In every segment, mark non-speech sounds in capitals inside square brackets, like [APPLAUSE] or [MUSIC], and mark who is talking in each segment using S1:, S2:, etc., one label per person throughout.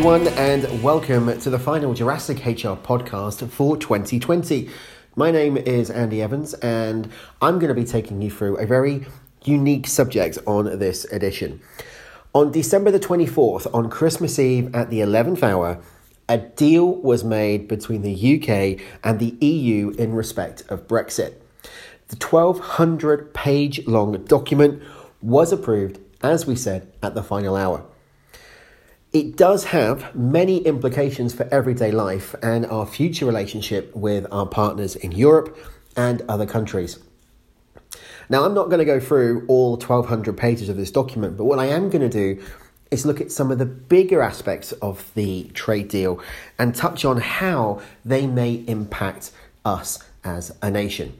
S1: Everyone, and welcome to the final Jurassic HR podcast for 2020. My name is Andy Evans, and I'm going to be taking you through a very unique subject on this edition. On December the 24th, on Christmas Eve at the 11th hour, a deal was made between the UK and the EU in respect of Brexit. The 1200 page long document was approved, as we said, at the final hour. It does have many implications for everyday life and our future relationship with our partners in Europe and other countries. Now, I'm not going to go through all 1200 pages of this document, but what I am going to do is look at some of the bigger aspects of the trade deal and touch on how they may impact us as a nation.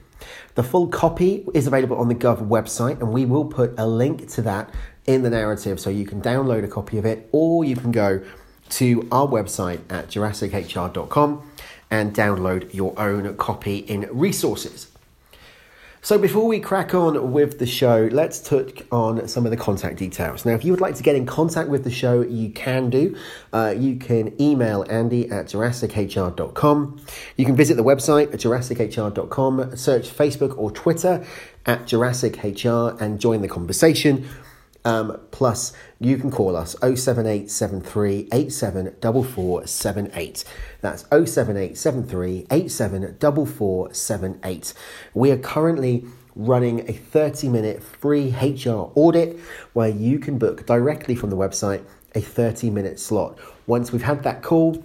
S1: The full copy is available on the Gov website, and we will put a link to that in the narrative so you can download a copy of it or you can go to our website at jurassichr.com and download your own copy in resources. So, before we crack on with the show, let's touch on some of the contact details. Now, if you would like to get in contact with the show, you can do. Uh, you can email Andy at jurassichr.com. You can visit the website at jurassichr.com, search Facebook or Twitter at jurassichr, and join the conversation. Um, plus, you can call us 07873 874478. That's 07873 874478. We are currently running a 30 minute free HR audit where you can book directly from the website a 30 minute slot. Once we've had that call,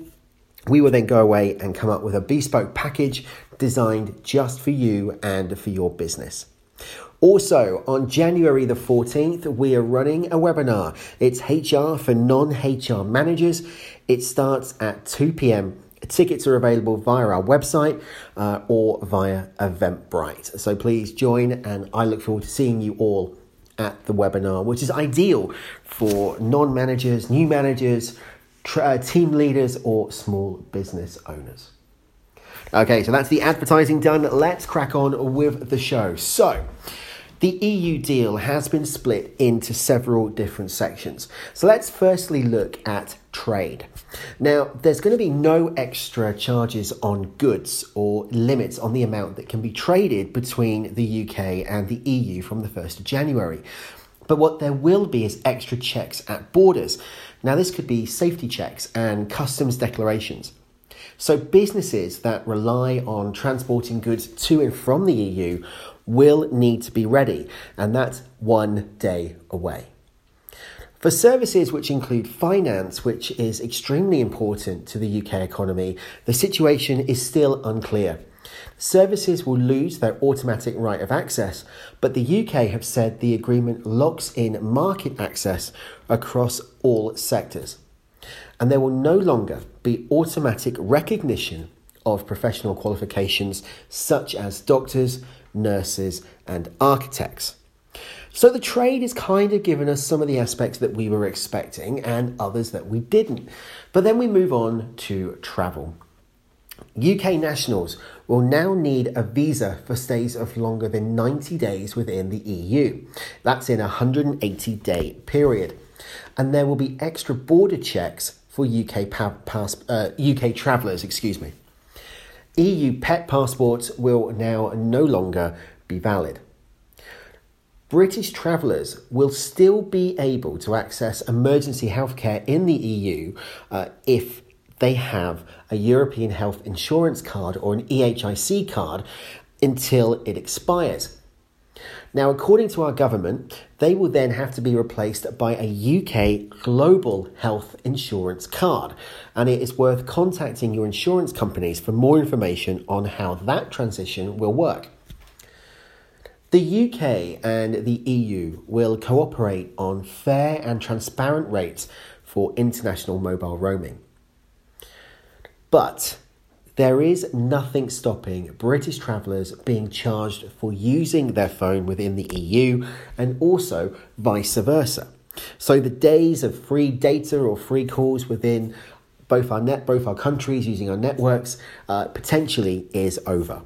S1: we will then go away and come up with a bespoke package designed just for you and for your business. Also, on January the 14th, we are running a webinar. It's HR for non HR managers. It starts at 2 p.m. Tickets are available via our website uh, or via Eventbrite. So please join, and I look forward to seeing you all at the webinar, which is ideal for non managers, new managers, tra- uh, team leaders, or small business owners. Okay, so that's the advertising done. Let's crack on with the show. So, the EU deal has been split into several different sections. So let's firstly look at trade. Now, there's going to be no extra charges on goods or limits on the amount that can be traded between the UK and the EU from the 1st of January. But what there will be is extra checks at borders. Now, this could be safety checks and customs declarations. So, businesses that rely on transporting goods to and from the EU will need to be ready, and that's one day away. For services which include finance, which is extremely important to the UK economy, the situation is still unclear. Services will lose their automatic right of access, but the UK have said the agreement locks in market access across all sectors. And there will no longer be automatic recognition of professional qualifications such as doctors, nurses, and architects. So the trade has kind of given us some of the aspects that we were expecting and others that we didn't. But then we move on to travel. UK nationals will now need a visa for stays of longer than 90 days within the EU. That's in a 180 day period. And there will be extra border checks for UK, pa- pass- uh, UK travellers, excuse me. EU pet passports will now no longer be valid. British travellers will still be able to access emergency healthcare in the EU uh, if they have a European Health Insurance card or an EHIC card until it expires. Now, according to our government, they will then have to be replaced by a UK global health insurance card. And it is worth contacting your insurance companies for more information on how that transition will work. The UK and the EU will cooperate on fair and transparent rates for international mobile roaming. But there is nothing stopping British travellers being charged for using their phone within the EU and also vice versa. So the days of free data or free calls within both our net, both our countries using our networks uh, potentially is over.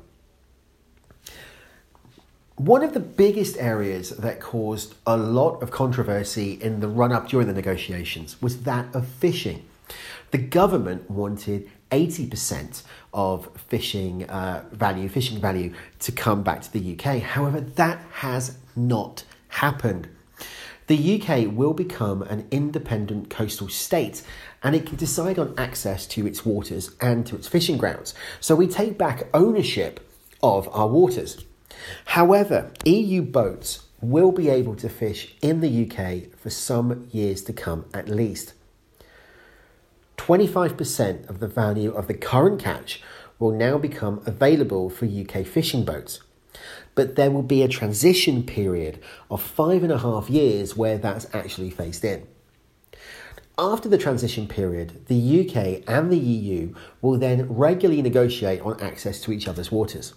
S1: One of the biggest areas that caused a lot of controversy in the run up during the negotiations was that of fishing. The government wanted 80% of fishing uh, value, fishing value to come back to the UK. However, that has not happened. The UK will become an independent coastal state and it can decide on access to its waters and to its fishing grounds. So we take back ownership of our waters. However, EU boats will be able to fish in the UK for some years to come at least. 25% of the value of the current catch will now become available for UK fishing boats. But there will be a transition period of five and a half years where that's actually phased in. After the transition period, the UK and the EU will then regularly negotiate on access to each other's waters.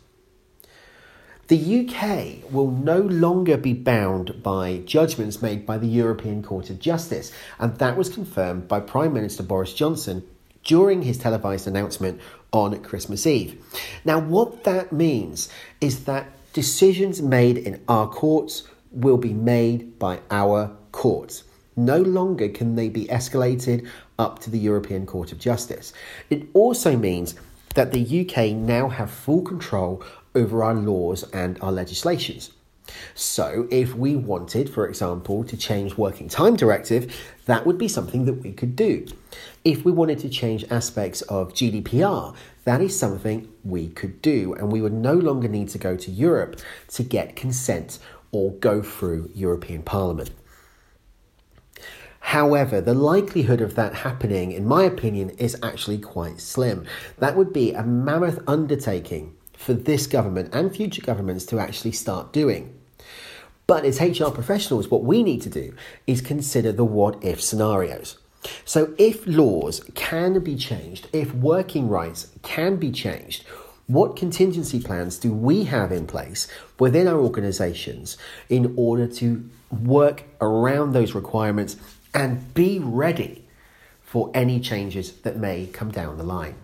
S1: The UK will no longer be bound by judgments made by the European Court of Justice, and that was confirmed by Prime Minister Boris Johnson during his televised announcement on Christmas Eve. Now, what that means is that decisions made in our courts will be made by our courts. No longer can they be escalated up to the European Court of Justice. It also means that the UK now have full control over our laws and our legislations. So, if we wanted, for example, to change working time directive, that would be something that we could do. If we wanted to change aspects of GDPR, that is something we could do, and we would no longer need to go to Europe to get consent or go through European Parliament. However, the likelihood of that happening, in my opinion, is actually quite slim. That would be a mammoth undertaking for this government and future governments to actually start doing. But as HR professionals, what we need to do is consider the what if scenarios. So, if laws can be changed, if working rights can be changed, what contingency plans do we have in place within our organizations in order to work around those requirements and be ready for any changes that may come down the line?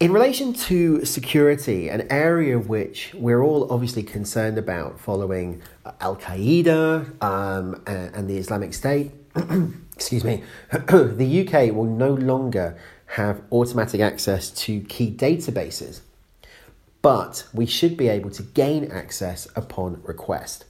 S1: In relation to security, an area which we're all obviously concerned about following Al Qaeda um, and, the Islamic State, [CLEARS THROAT] excuse me, [CLEARS THROAT] the UK will no longer have automatic access to key databases, but we should be able to gain access upon request.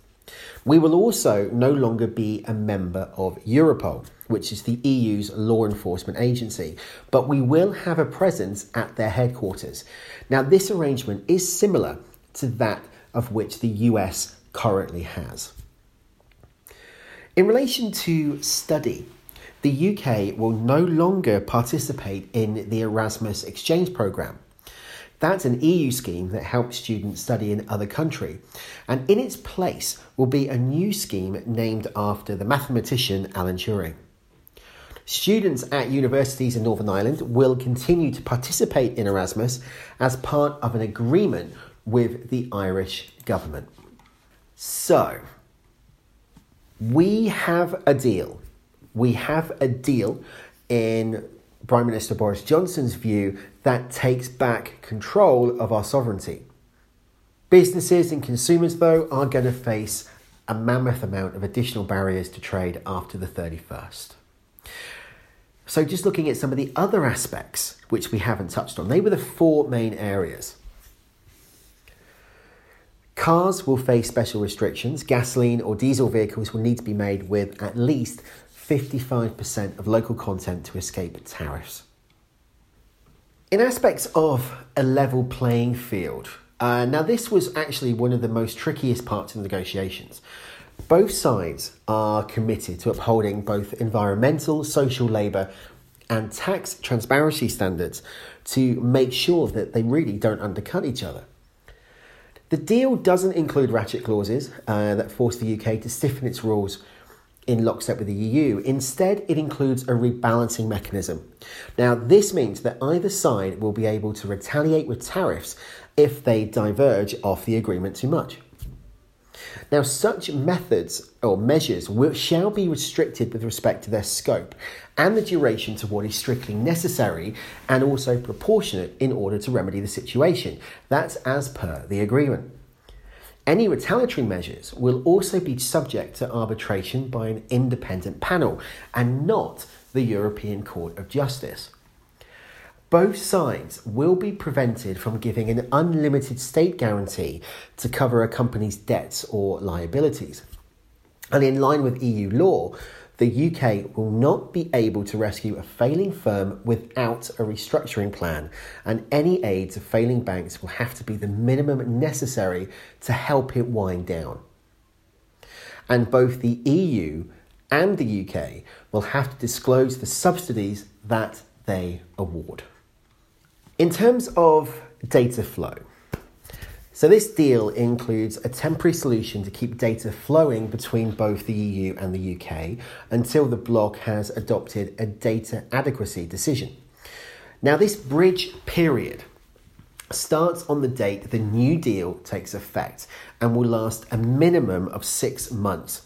S1: We will also no longer be a member of Europol, which is the EU's law enforcement agency, but we will have a presence at their headquarters. Now, this arrangement is similar to that of which the US currently has. In relation to study, the UK will no longer participate in the Erasmus exchange programme. That's an EU scheme that helps students study in other country. And in its place will be a new scheme named after the mathematician Alan Turing. Students at universities in Northern Ireland will continue to participate in Erasmus as part of an agreement with the Irish government. So, we have a deal. We have a deal in Prime Minister Boris Johnson's view that takes back control of our sovereignty. Businesses and consumers, though, are going to face a mammoth amount of additional barriers to trade after the 31st. So, just looking at some of the other aspects which we haven't touched on, they were the four main areas. Cars will face special restrictions. Gasoline or diesel vehicles will need to be made with at least 55% of local content to escape tariffs. In aspects of a level playing field, uh, now this was actually one of the most trickiest parts of the negotiations. Both sides are committed to upholding both environmental, social, labour, and tax transparency standards to make sure that they really don't undercut each other. The deal doesn't include ratchet clauses uh, that force the UK to stiffen its rules in lockstep with the EU. Instead, it includes a rebalancing mechanism. Now, this means that either side will be able to retaliate with tariffs if they diverge off the agreement too much. Now, such methods or measures will, shall be restricted with respect to their scope and the duration to what is strictly necessary and also proportionate in order to remedy the situation. That's as per the agreement. Any retaliatory measures will also be subject to arbitration by an independent panel and not the European Court of Justice. Both sides will be prevented from giving an unlimited state guarantee to cover a company's debts or liabilities. And in line with EU law, the UK will not be able to rescue a failing firm without a restructuring plan, and any aid to failing banks will have to be the minimum necessary to help it wind down. And both the EU and the UK will have to disclose the subsidies that they award. In terms of data flow, so, this deal includes a temporary solution to keep data flowing between both the EU and the UK until the bloc has adopted a data adequacy decision. Now, this bridge period starts on the date the new deal takes effect and will last a minimum of six months,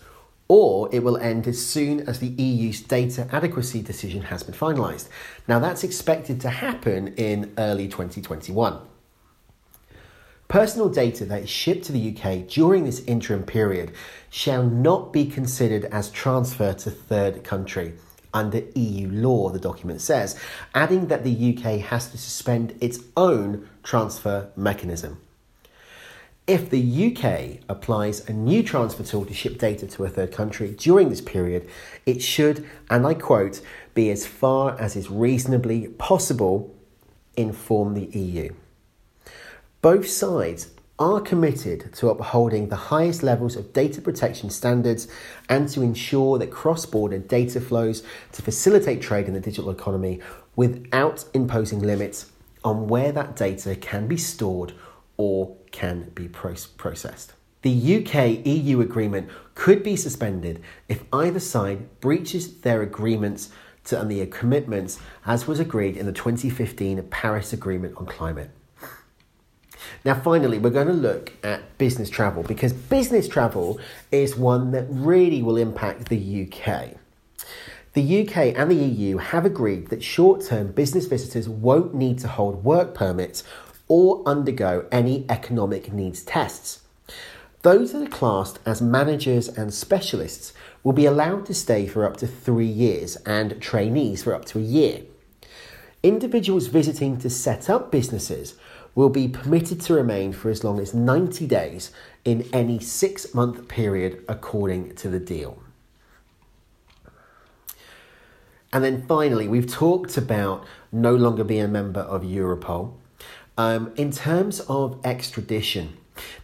S1: or it will end as soon as the EU's data adequacy decision has been finalised. Now, that's expected to happen in early 2021. Personal data that is shipped to the UK during this interim period shall not be considered as transfer to third country under EU law, the document says, adding that the UK has to suspend its own transfer mechanism. If the UK applies a new transfer tool to ship data to a third country during this period, it should, and I quote, be as far as is reasonably possible, inform the EU. Both sides are committed to upholding the highest levels of data protection standards and to ensure that cross border data flows to facilitate trade in the digital economy without imposing limits on where that data can be stored or can be processed. The UK EU agreement could be suspended if either side breaches their agreements to, and the commitments as was agreed in the 2015 Paris Agreement on Climate. Now, finally, we're going to look at business travel because business travel is one that really will impact the UK. The UK and the EU have agreed that short term business visitors won't need to hold work permits or undergo any economic needs tests. Those that are classed as managers and specialists will be allowed to stay for up to three years and trainees for up to a year. Individuals visiting to set up businesses will be permitted to remain for as long as 90 days in any six month period according to the deal. And then finally, we've talked about no longer being a member of Europol. Um, in terms of extradition,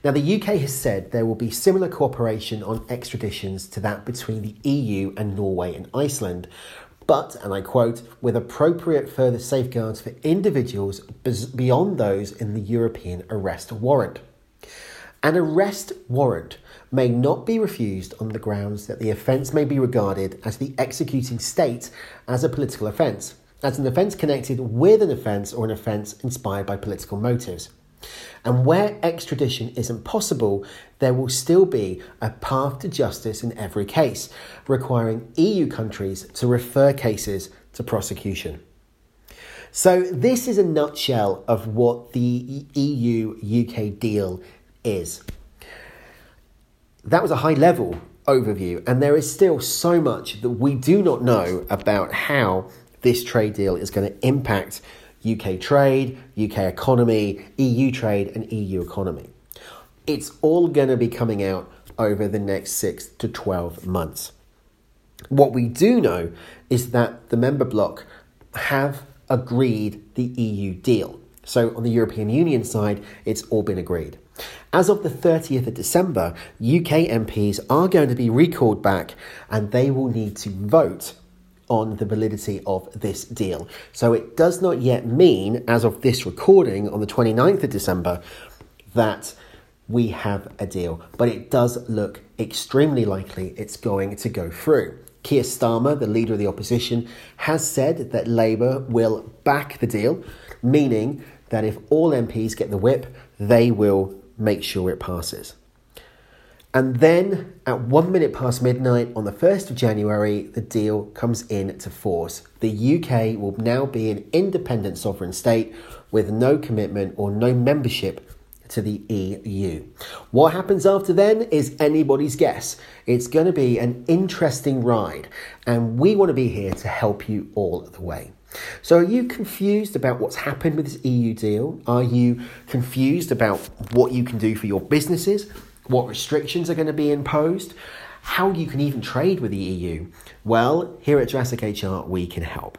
S1: now the UK has said there will be similar cooperation on extraditions to that between the EU and Norway and Iceland, but, and I quote, with appropriate further safeguards for individuals beyond those in the European arrest warrant. An arrest warrant may not be refused on the grounds that the offence may be regarded as the executing state as a political offence, as an offence connected with an offence or an offence inspired by political motives. And where extradition isn't possible, there will still be a path to justice in every case, requiring EU countries to refer cases to prosecution. So, this is a nutshell of what the EU UK deal is. That was a high level overview, and there is still so much that we do not know about how this trade deal is going to impact UK trade, UK economy, EU trade, and EU economy. It's all going to be coming out over the next six to 12 months. What we do know is that the member bloc have agreed the EU deal. So, on the European Union side, it's all been agreed. As of the 30th of December, UK MPs are going to be recalled back and they will need to vote on the validity of this deal. So it does not yet mean, as of this recording on the 29th of December, that we have a deal, but it does look extremely likely it's going to go through. Keir Starmer, the leader of the opposition, has said that Labour will back the deal, meaning that if all MPs get the whip, they will make sure it passes. And then at one minute past midnight on the 1st of January, the deal comes into force. The UK will now be an independent sovereign state with no commitment or no membership to the EU. What happens after then is anybody's guess. It's going to be an interesting ride, and we want to be here to help you all the way. So, are you confused about what's happened with this EU deal? Are you confused about what you can do for your businesses? What restrictions are going to be imposed? How you can even trade with the EU? Well, here at Jurassic HR, we can help.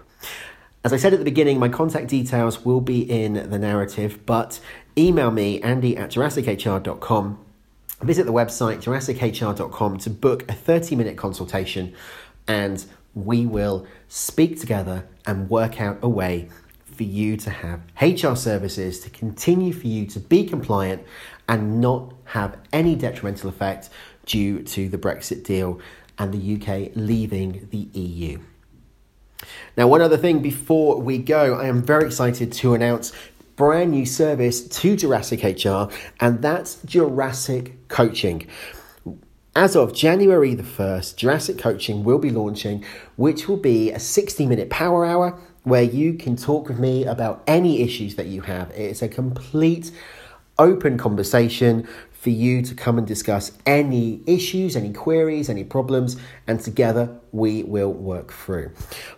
S1: As I said at the beginning, my contact details will be in the narrative, but email me, andy at jurassichr.com. Visit the website, jurassichr.com, to book a 30 minute consultation and we will speak together and work out a way for you to have HR services to continue for you to be compliant and not have any detrimental effect due to the Brexit deal and the UK leaving the EU. Now, one other thing before we go, I am very excited to announce brand new service to Jurassic HR, and that's Jurassic Coaching. As of January the 1st, Jurassic Coaching will be launching, which will be a 60 minute power hour where you can talk with me about any issues that you have. It's a complete open conversation for you to come and discuss any issues, any queries, any problems, and together we will work through.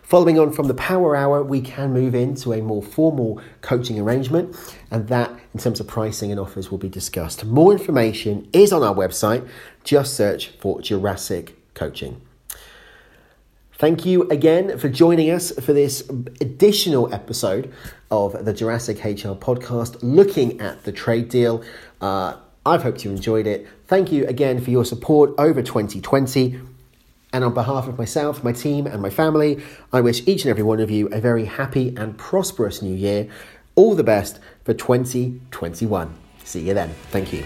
S1: Following on from the power hour, we can move into a more formal coaching arrangement, and that, in terms of pricing and offers, will be discussed. More information is on our website. Just search for Jurassic Coaching. Thank you again for joining us for this additional episode of the Jurassic HR podcast looking at the trade deal. Uh, I've hoped you enjoyed it. Thank you again for your support over 2020. And on behalf of myself, my team, and my family, I wish each and every one of you a very happy and prosperous new year. All the best for 2021. See you then. Thank you.